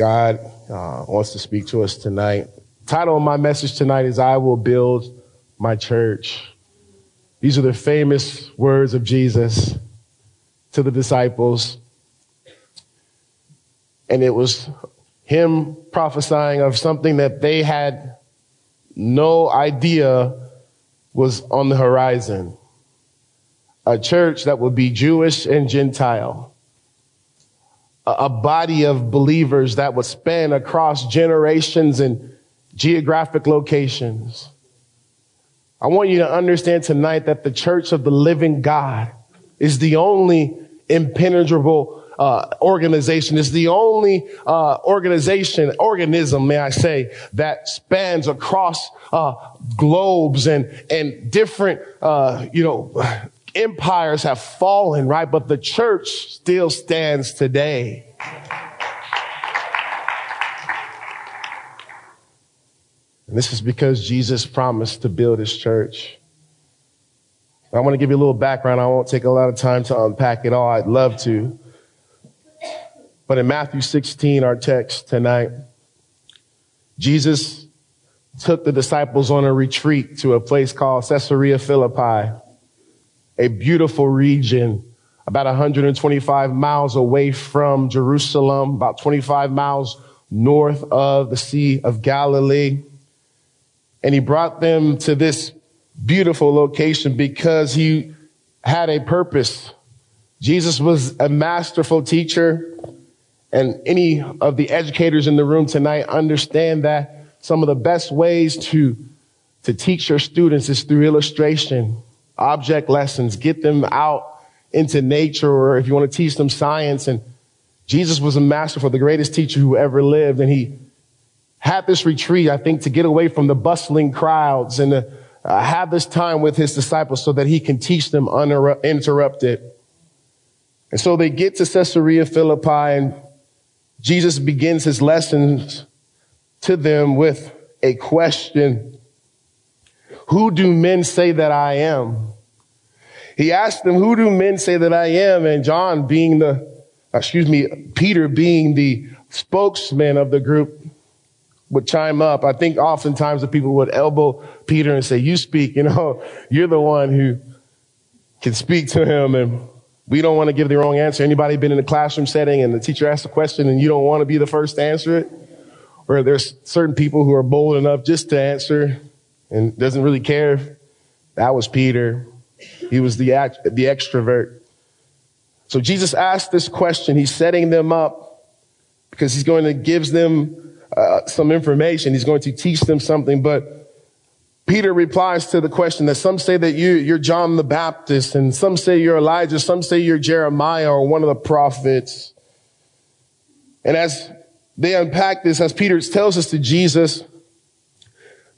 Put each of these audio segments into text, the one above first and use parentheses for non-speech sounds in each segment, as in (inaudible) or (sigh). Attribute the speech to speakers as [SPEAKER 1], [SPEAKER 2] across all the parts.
[SPEAKER 1] God uh, wants to speak to us tonight. Title of my message tonight is I will build my church. These are the famous words of Jesus to the disciples. And it was him prophesying of something that they had no idea was on the horizon. A church that would be Jewish and Gentile. A body of believers that would span across generations and geographic locations. I want you to understand tonight that the church of the living God is the only impenetrable uh, organization is the only uh, organization, organism, may I say, that spans across uh, globes and and different, uh, you know, empires have fallen, right? But the church still stands today. And this is because Jesus promised to build his church. I want to give you a little background. I won't take a lot of time to unpack it all. I'd love to. But in Matthew 16, our text tonight, Jesus took the disciples on a retreat to a place called Caesarea Philippi, a beautiful region about 125 miles away from Jerusalem, about 25 miles north of the Sea of Galilee. And he brought them to this beautiful location because he had a purpose. Jesus was a masterful teacher. And any of the educators in the room tonight understand that some of the best ways to, to teach your students is through illustration, object lessons, get them out into nature, or if you want to teach them science. And Jesus was a master for the greatest teacher who ever lived. And he had this retreat, I think, to get away from the bustling crowds and to uh, have this time with his disciples so that he can teach them uninterrupted. And so they get to Caesarea Philippi and Jesus begins his lessons to them with a question. Who do men say that I am? He asked them, who do men say that I am? And John being the, excuse me, Peter being the spokesman of the group would chime up. I think oftentimes the people would elbow Peter and say, you speak, you know, (laughs) you're the one who can speak to him. And we don't want to give the wrong answer. Anybody been in a classroom setting and the teacher asks a question and you don't want to be the first to answer it? Or there's certain people who are bold enough just to answer and doesn't really care. That was Peter. He was the, the extrovert. So Jesus asked this question. He's setting them up because he's going to give them uh, some information. He's going to teach them something, but Peter replies to the question that some say that you, you're John the Baptist and some say you're Elijah, some say you're Jeremiah or one of the prophets. And as they unpack this, as Peter tells us to Jesus,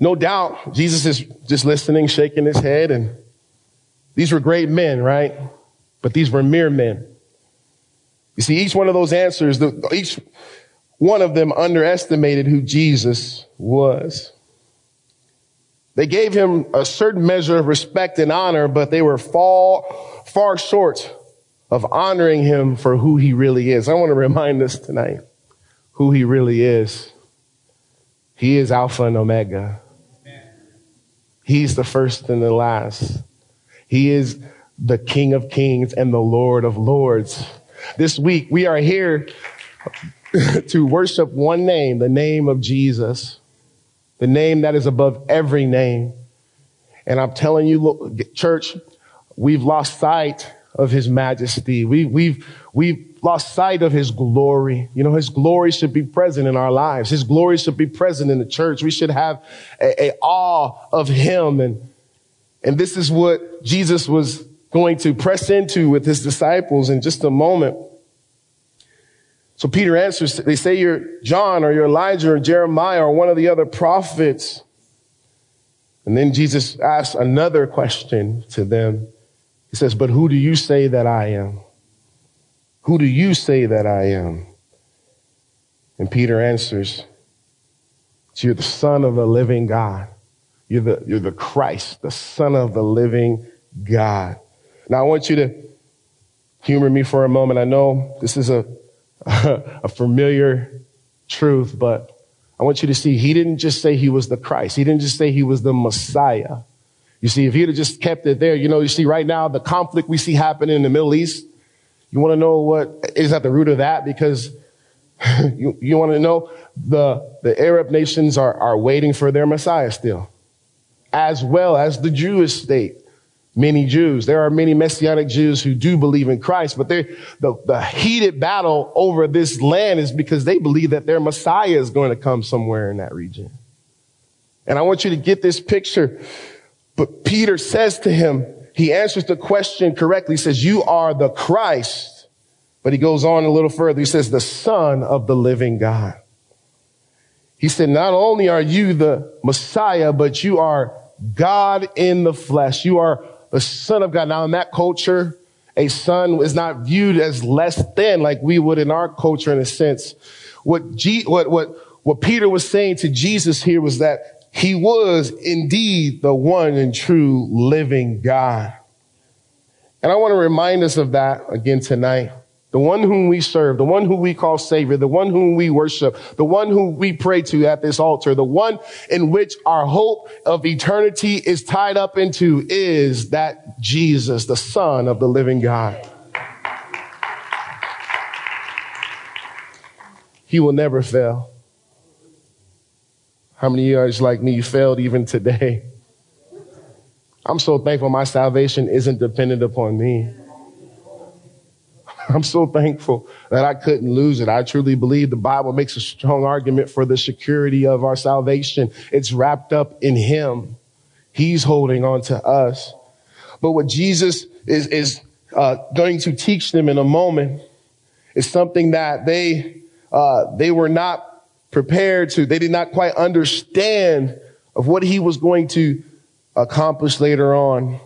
[SPEAKER 1] no doubt Jesus is just listening, shaking his head. And these were great men, right? But these were mere men. You see, each one of those answers, each one of them underestimated who Jesus was. They gave him a certain measure of respect and honor, but they were far, far short of honoring him for who he really is. I want to remind us tonight who he really is. He is Alpha and Omega. He's the first and the last. He is the King of Kings and the Lord of Lords. This week we are here (laughs) to worship one name, the name of Jesus the name that is above every name. And I'm telling you, church, we've lost sight of his majesty. We, we've, we've lost sight of his glory. You know, his glory should be present in our lives. His glory should be present in the church. We should have a, a awe of him. And, and this is what Jesus was going to press into with his disciples in just a moment. So Peter answers, they say you're John or you're Elijah or Jeremiah or one of the other prophets. And then Jesus asks another question to them. He says, but who do you say that I am? Who do you say that I am? And Peter answers, you're the son of the living God. You're the, you're the Christ, the son of the living God. Now I want you to humor me for a moment. I know this is a (laughs) a familiar truth, but I want you to see he didn't just say he was the Christ. He didn't just say he was the Messiah. You see, if he'd have just kept it there, you know, you see right now the conflict we see happening in the Middle East. You want to know what is at the root of that? Because (laughs) you, you want to know the, the Arab nations are, are waiting for their Messiah still, as well as the Jewish state. Many Jews. There are many Messianic Jews who do believe in Christ, but the, the heated battle over this land is because they believe that their Messiah is going to come somewhere in that region. And I want you to get this picture. But Peter says to him, he answers the question correctly. He says, you are the Christ. But he goes on a little further. He says, the son of the living God. He said, not only are you the Messiah, but you are God in the flesh. You are the son of God. Now in that culture, a son is not viewed as less than like we would in our culture in a sense. What G, what, what, what Peter was saying to Jesus here was that he was indeed the one and true living God. And I want to remind us of that again tonight the one whom we serve, the one who we call Savior, the one whom we worship, the one who we pray to at this altar, the one in which our hope of eternity is tied up into is that Jesus, the Son of the living God. He will never fail. How many of you guys like me You failed even today? (laughs) I'm so thankful my salvation isn't dependent upon me. (laughs) I'm so thankful that I couldn't lose it. I truly believe the Bible makes a strong argument for the security of our salvation. It's wrapped up in Him. He's holding on to us. But what Jesus is, is uh, going to teach them in a moment is something that they, uh, they were not prepared to. They did not quite understand of what he was going to accomplish later on.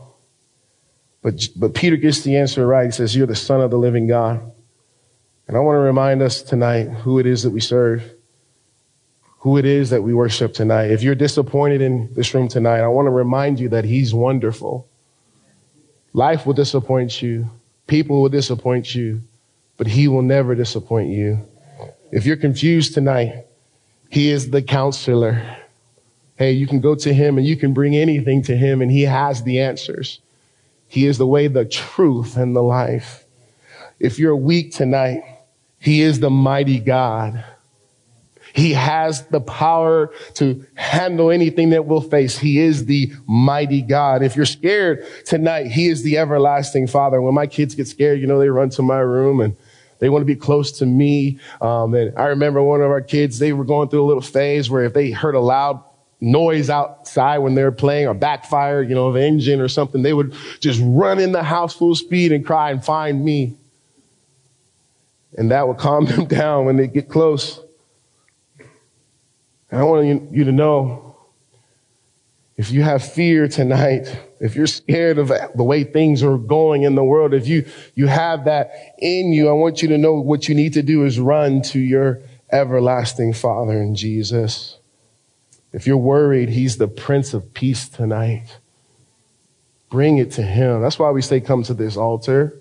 [SPEAKER 1] But, but Peter gets the answer right. He says, You're the Son of the living God. And I want to remind us tonight who it is that we serve, who it is that we worship tonight. If you're disappointed in this room tonight, I want to remind you that He's wonderful. Life will disappoint you, people will disappoint you, but He will never disappoint you. If you're confused tonight, He is the counselor. Hey, you can go to Him and you can bring anything to Him, and He has the answers. He is the way, the truth, and the life. If you're weak tonight, He is the mighty God. He has the power to handle anything that we'll face. He is the mighty God. If you're scared tonight, He is the everlasting Father. When my kids get scared, you know, they run to my room and they want to be close to me. Um, and I remember one of our kids, they were going through a little phase where if they heard a loud noise outside when they were playing or backfire, you know, of an engine or something, they would just run in the house full speed and cry and find me. And that would calm (laughs) them down when they get close. And I want you, to know if you have fear tonight, if you're scared of the way things are going in the world, if you, you have that in you, I want you to know what you need to do is run to your everlasting Father in Jesus. If you're worried, He's the Prince of Peace tonight. Bring it to Him. That's why we say, come to this altar.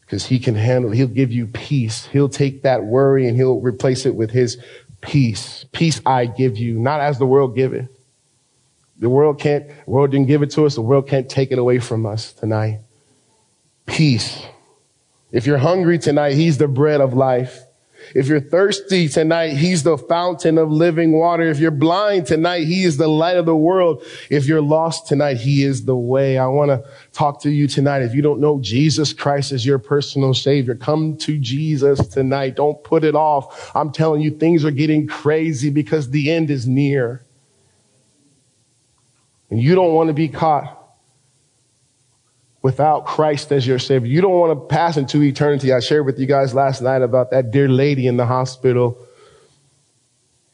[SPEAKER 1] Because He can handle. He'll give you peace. He'll take that worry and He'll replace it with His peace. Peace I give you, not as the world giveth. The world can't, the world didn't give it to us. The world can't take it away from us tonight. Peace. If you're hungry tonight, He's the bread of life. If you're thirsty tonight, he's the fountain of living water. If you're blind tonight, he is the light of the world. If you're lost tonight, he is the way. I want to talk to you tonight. If you don't know Jesus Christ as your personal savior, come to Jesus tonight. Don't put it off. I'm telling you, things are getting crazy because the end is near. And you don't want to be caught without Christ as your Savior. You don't want to pass into eternity. I shared with you guys last night about that dear lady in the hospital.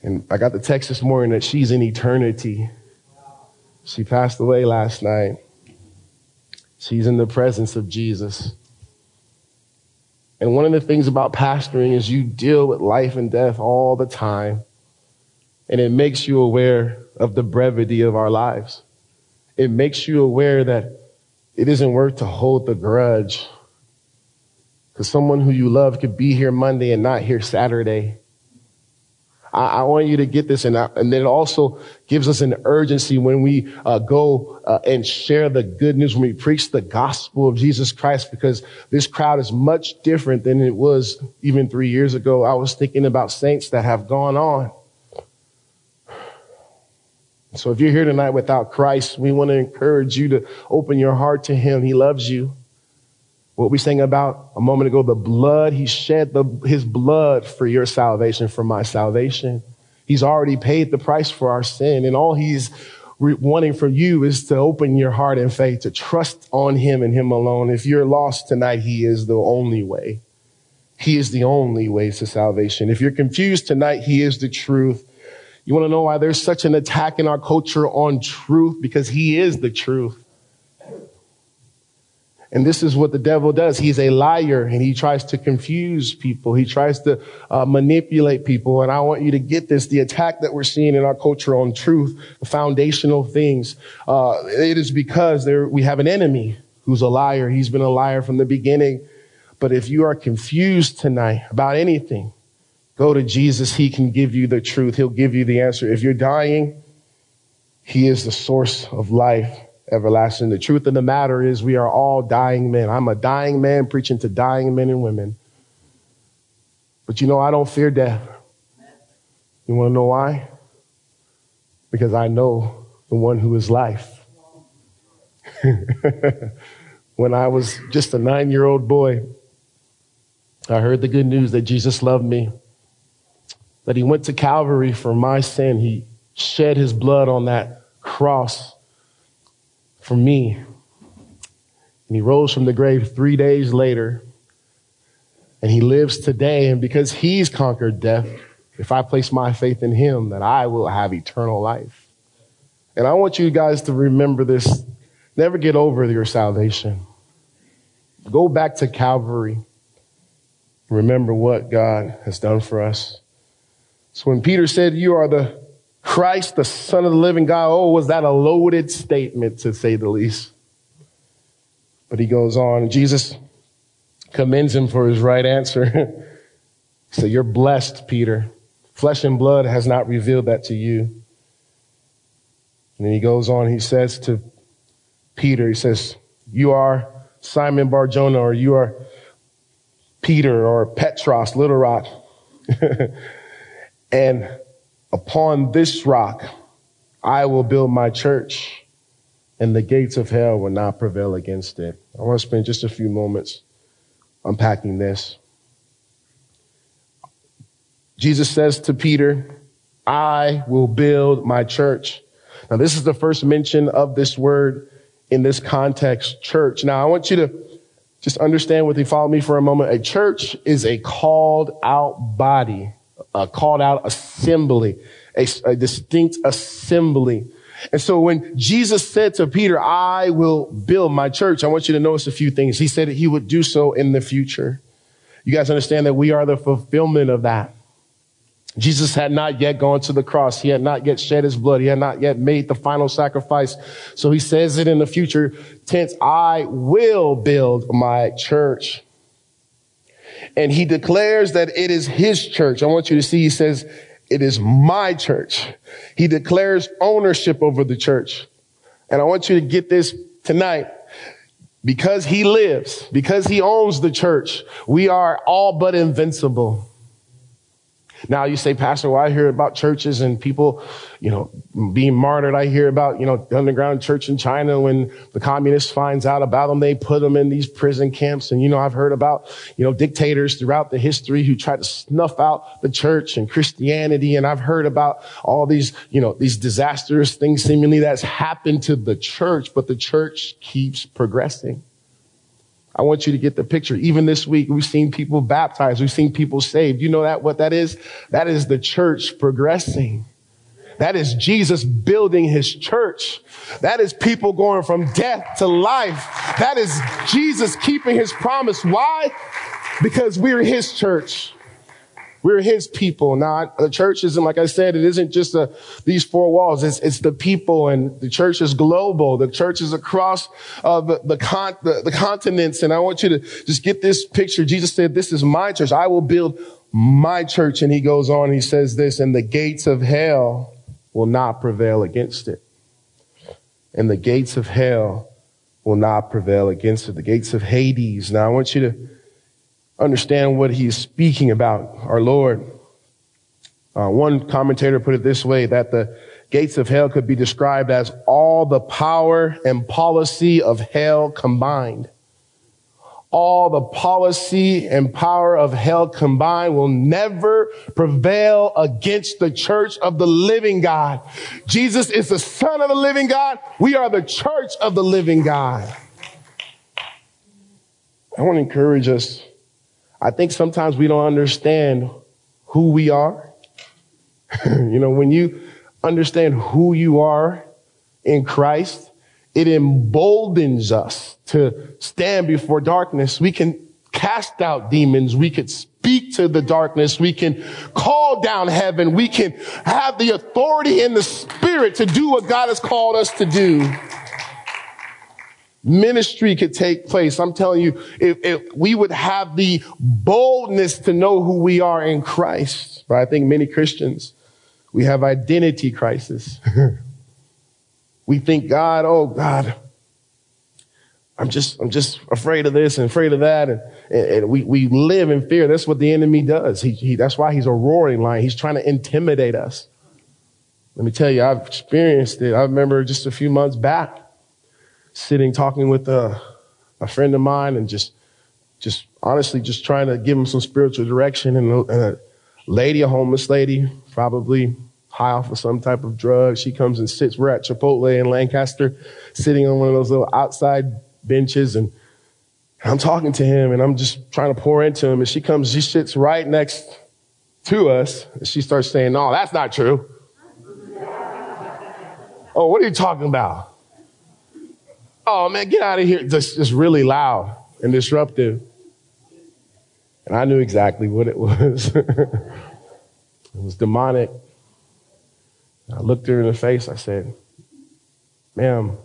[SPEAKER 1] And I got the text this morning that she's in eternity. She passed away last night. She's in the presence of Jesus. And one of the things about pastoring is you deal with life and death all the time. And it makes you aware of the brevity of our lives. It makes you aware that it isn't worth to hold the grudge. Because someone who you love could be here Monday and not here Saturday. I, I want you to get this, and, I, and it also gives us an urgency when we uh, go uh, and share the good news, when we preach the gospel of Jesus Christ, because this crowd is much different than it was even three years ago. I was thinking about saints that have gone on. So if you're here tonight without Christ, we want to encourage you to open your heart to Him. He loves you. What we sang about a moment ago, the blood, He shed the, His blood for your salvation, for my salvation. He's already paid the price for our sin. And all He's re- wanting from you is to open your heart in faith, to trust on Him and Him alone. If you're lost tonight, He is the only way. He is the only way to salvation. If you're confused tonight, He is the truth. You want to know why there's such an attack in our culture on truth? Because he is the truth. And this is what the devil does. He's a liar and he tries to confuse people. He tries to uh, manipulate people. And I want you to get this. The attack that we're seeing in our culture on truth, the foundational things, uh, it is because there, we have an enemy who's a liar. He's been a liar from the beginning. But if you are confused tonight about anything, Go to Jesus. He can give you the truth. He'll give you the answer. If you're dying, He is the source of life everlasting. The truth of the matter is we are all dying men. I'm a dying man preaching to dying men and women. But you know, I don't fear death. You want to know why? Because I know the one who is life. (laughs) when I was just a nine year old boy, I heard the good news that Jesus loved me that he went to Calvary for my sin. He shed his blood on that cross for me. And he rose from the grave three days later. And he lives today. And because he's conquered death, if I place my faith in him, that I will have eternal life. And I want you guys to remember this. Never get over your salvation. Go back to Calvary. Remember what God has done for us. So when Peter said, You are the Christ, the Son of the living God, oh, was that a loaded statement to say the least? But he goes on. Jesus commends him for his right answer. (laughs) said, You're blessed, Peter. Flesh and blood has not revealed that to you. And then he goes on, he says to Peter, he says, You are Simon Barjona, or you are Peter, or Petros, little rock. (laughs) And upon this rock, I will build my church and the gates of hell will not prevail against it. I want to spend just a few moments unpacking this. Jesus says to Peter, I will build my church. Now, this is the first mention of this word in this context, church. Now, I want you to just understand with you, follow me for a moment. A church is a called out body a called out assembly, a, a distinct assembly. And so when Jesus said to Peter, I will build my church, I want you to notice a few things. He said that he would do so in the future. You guys understand that we are the fulfillment of that. Jesus had not yet gone to the cross. He had not yet shed his blood. He had not yet made the final sacrifice. So he says it in the future tense, I will build my church and he declares that it is his church. I want you to see, he says, it is my church. He declares ownership over the church. And I want you to get this tonight. Because he lives, because he owns the church, we are all but invincible. Now you say, Pastor, well, I hear about churches and people, you know, being martyred. I hear about, you know, the underground church in China when the communists finds out about them, they put them in these prison camps. And, you know, I've heard about, you know, dictators throughout the history who tried to snuff out the church and Christianity. And I've heard about all these, you know, these disastrous things seemingly that's happened to the church, but the church keeps progressing. I want you to get the picture. Even this week, we've seen people baptized. We've seen people saved. You know that what that is? That is the church progressing. That is Jesus building his church. That is people going from death to life. That is Jesus keeping his promise. Why? Because we're his church. We're his people. Now, the church isn't, like I said, it isn't just these four walls. It's, it's the people and the church is global. The church is across uh, the, the, con- the, the continents. And I want you to just get this picture. Jesus said, this is my church. I will build my church. And he goes on, he says this, and the gates of hell will not prevail against it. And the gates of hell will not prevail against it. The gates of Hades. Now I want you to understand what he's speaking about, our Lord. Uh, one commentator put it this way, that the gates of hell could be described as all the power and policy of hell combined all the policy and power of hell combined will never prevail against the church of the living God. Jesus is the son of the living God. We are the church of the living God. I want to encourage us. I think sometimes we don't understand who we are. (laughs) you know, when you understand who you are in Christ, it emboldens us to stand before darkness. We can cast out demons. We could speak to the darkness. We can call down heaven. We can have the authority in the spirit to do what God has called us to do. Ministry could take place. I'm telling you, if, if we would have the boldness to know who we are in Christ. But I think many Christians, we have identity crisis. (laughs) we think God, oh God, I'm just, I'm just afraid of this and afraid of that. And, and, we, we live in fear. That's what the enemy does. He, he, that's why he's a roaring lion. He's trying to intimidate us. Let me tell you, I've experienced it. I remember just a few months back sitting talking with a, a friend of mine and just, just honestly just trying to give him some spiritual direction. And a, lady, a homeless lady, probably high off of some type of drug. She comes and sits. We're at Chipotle in Lancaster, sitting on one of those little outside benches and I'm talking to him and I'm just trying to pour into him. And she comes, she sits right next to us. And she starts saying, no, that's not true. (laughs) oh, what are you talking about? Oh man, get out of here. Just, just really loud and disruptive. And I knew exactly what it (laughs) was. it was demonic. I looked her in the face. I said, ma'am,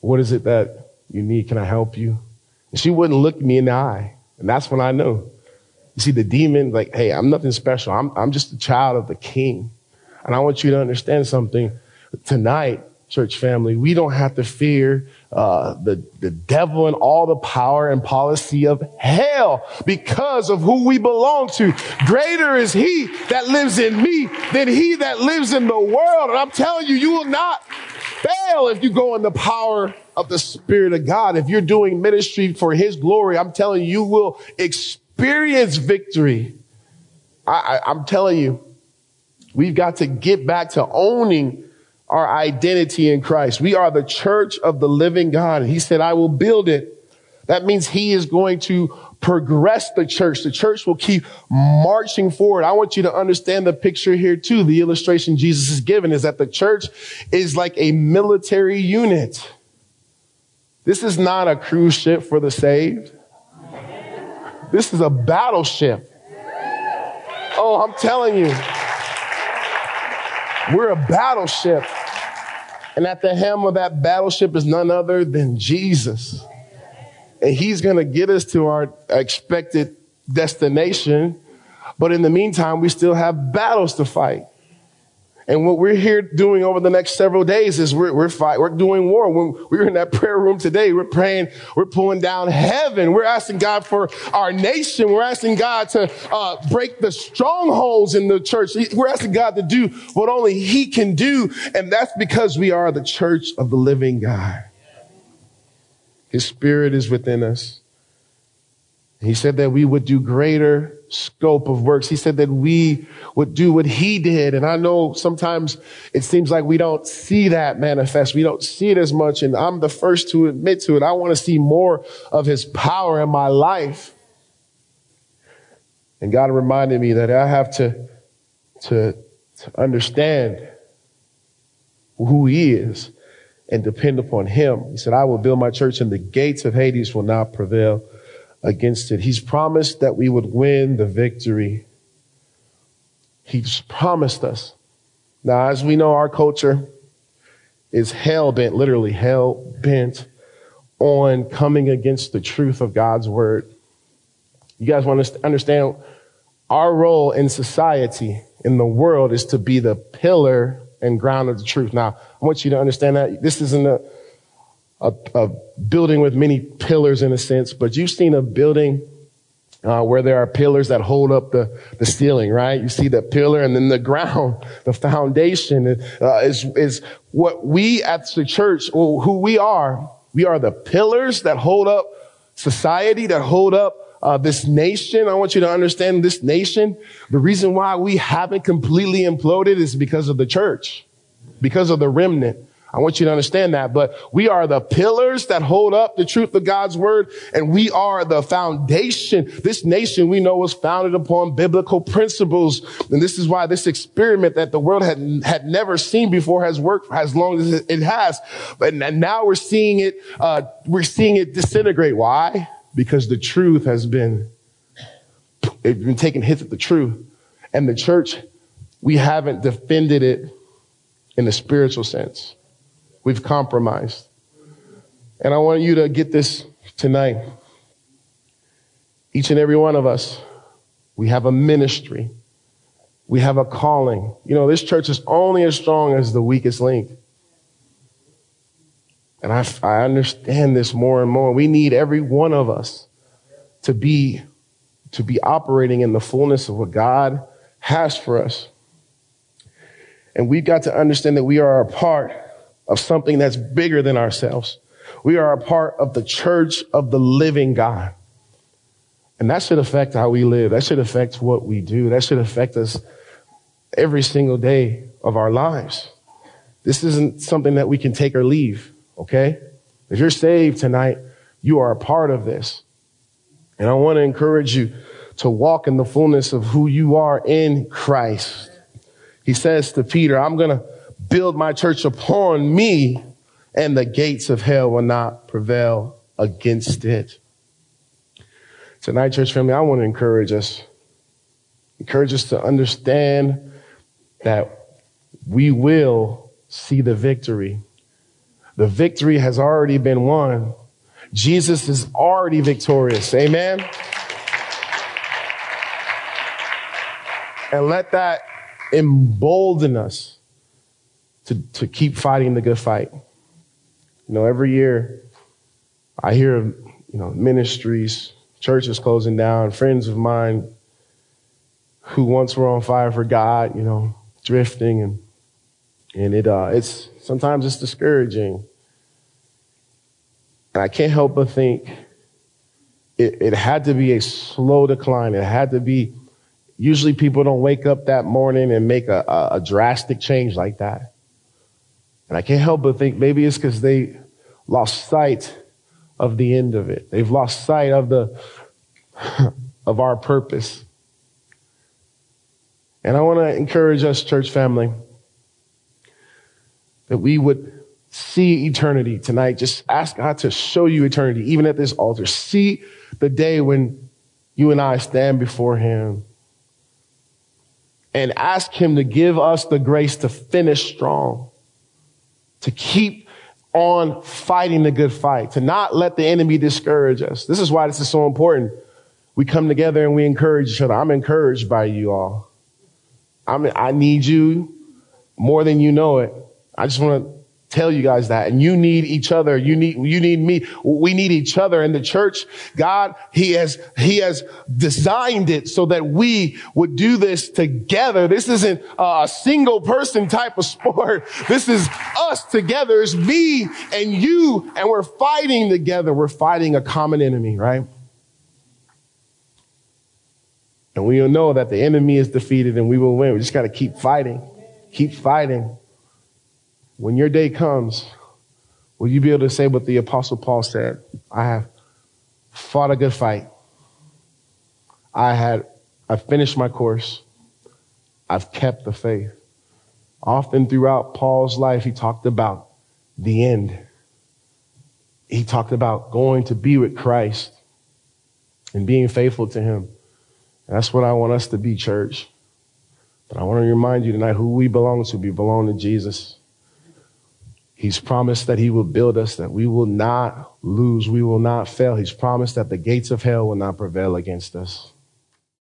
[SPEAKER 1] what is it that you need? Can I help you? And she wouldn't look me in the eye. And that's when I knew. You see, the demon, like, hey, I'm nothing special. I'm, I'm just a child of the king. And I want you to understand something. Tonight, church family, we don't have to fear uh, the, the devil and all the power and policy of hell because of who we belong to. Greater is he that lives in me than he that lives in the world. And I'm telling you, you will not fail if you go in the power of the Spirit of God. If you're doing ministry for His glory, I'm telling you, you will experience victory. I, I, I'm telling you, we've got to get back to owning our identity in Christ. We are the church of the living God. He said, I will build it. That means he is going to progress the church. The church will keep marching forward. I want you to understand the picture here too. The illustration Jesus is given is that the church is like a military unit. This is not a cruise ship for the saved. This is a battleship. Oh, I'm telling you. We're a battleship. And at the helm of that battleship is none other than Jesus. And he's going to get us to our expected destination. But in the meantime, we still have battles to fight. And what we're here doing over the next several days is we're, we're fight, we're doing war. When we were in that prayer room today, we're praying, we're pulling down heaven. We're asking God for our nation. We're asking God to uh, break the strongholds in the church. We're asking God to do what only He can do. And that's because we are the church of the living God. His spirit is within us. He said that we would do greater scope of works. He said that we would do what he did. And I know sometimes it seems like we don't see that manifest. We don't see it as much. And I'm the first to admit to it. I want to see more of his power in my life. And God reminded me that I have to, to, to understand who he is and depend upon him. He said, I will build my church and the gates of Hades will not prevail against it. He's promised that we would win the victory. He's promised us. Now, as we know, our culture is hell bent, literally hell bent on coming against the truth of God's word. You guys want to understand our role in society, in the world, is to be the pillar and ground of the truth. Now, I want you to understand that this isn't a, a, a building with many pillars in a sense, but you've seen a building uh, where there are pillars that hold up the, the ceiling, right? You see the pillar and then the ground, (laughs) the foundation uh, is, is what we at the church, or who we are. We are the pillars that hold up society, that hold up uh, this nation. I want you to understand this nation. The reason why we haven't completely imploded is because of the church, because of the remnant. I want you to understand that, but we are the pillars that hold up the truth of God's word, and we are the foundation. This nation we know was founded upon biblical principles, and this is why this experiment that the world had had never seen before has worked as long as it has. But now we're seeing it, uh, we're seeing it disintegrate. Why? Because the truth has been, it's been taking hits at the truth, and the church, we haven't defended it in a spiritual sense. We've compromised. And I want you to get this tonight. Each and every one of us, we have a ministry. We have a calling. You know, this church is only as strong as the weakest link. And I, I understand this more and more. We need every one of us to be, to be operating in the fullness of what God has for us. And we've got to understand that we are a part of something that's bigger than ourselves. We are a part of the church of the living God. And that should affect how we live. That should affect what we do. That should affect us every single day of our lives. This isn't something that we can take or leave, okay? If you're saved tonight, you are a part of this. And I want to encourage you to walk in the fullness of who you are in Christ. He says to Peter, I'm going to build my church upon me and the gates of hell will not prevail against it. Tonight, church family, I want to encourage us, encourage us to understand that we will see the victory. The victory has already been won. Jesus is already victorious. Amen. And let that embolden us to, to keep fighting the good fight. You know, every year I hear you know, ministries, churches closing down, friends of mine who once were on fire for God, you know, drifting and, and it, uh, it's, sometimes it's discouraging. And I can't help but think it, it had to be a slow decline. It had to be, usually people don't wake up that morning and make a, a, a drastic change like that. And I can't help but think maybe it's because they lost sight of the end of it. They've lost sight of the, (laughs) of our purpose. And I want to encourage us, church family, that we would see eternity tonight. Just ask God to show you eternity, even at this altar. See the day when you and I stand before Him and ask Him to give us the grace to finish strong to keep on fighting the good fight, to not let the enemy discourage us. This is why this is so important. We come together and we encourage each other. I'm encouraged by you all. I'm, I need you more than you know it. I just want to tell you guys that. And you need each other. You need, you need me. We need each other. In the church, God, He has, He has designed it so that we would do this together. This isn't a single person type of (laughs) sport. This is us together. It's me and you, and we're fighting together. We're fighting a common enemy, right? And we know that the enemy is defeated and we will win. We just got to keep fighting. Keep fighting. When your day comes, will you be able to say what the apostle Paul said? I have fought a good fight. I had, I finished my course. I've kept the faith. Often throughout Paul's life, he talked about the end. He talked about going to be with Christ and being faithful to him. that's what I want us to be, church. But I want to remind you tonight who we belong to. We belong to Jesus. He's promised that he will build us, that we will not lose, we will not fail. He's promised that the gates of hell will not prevail against us.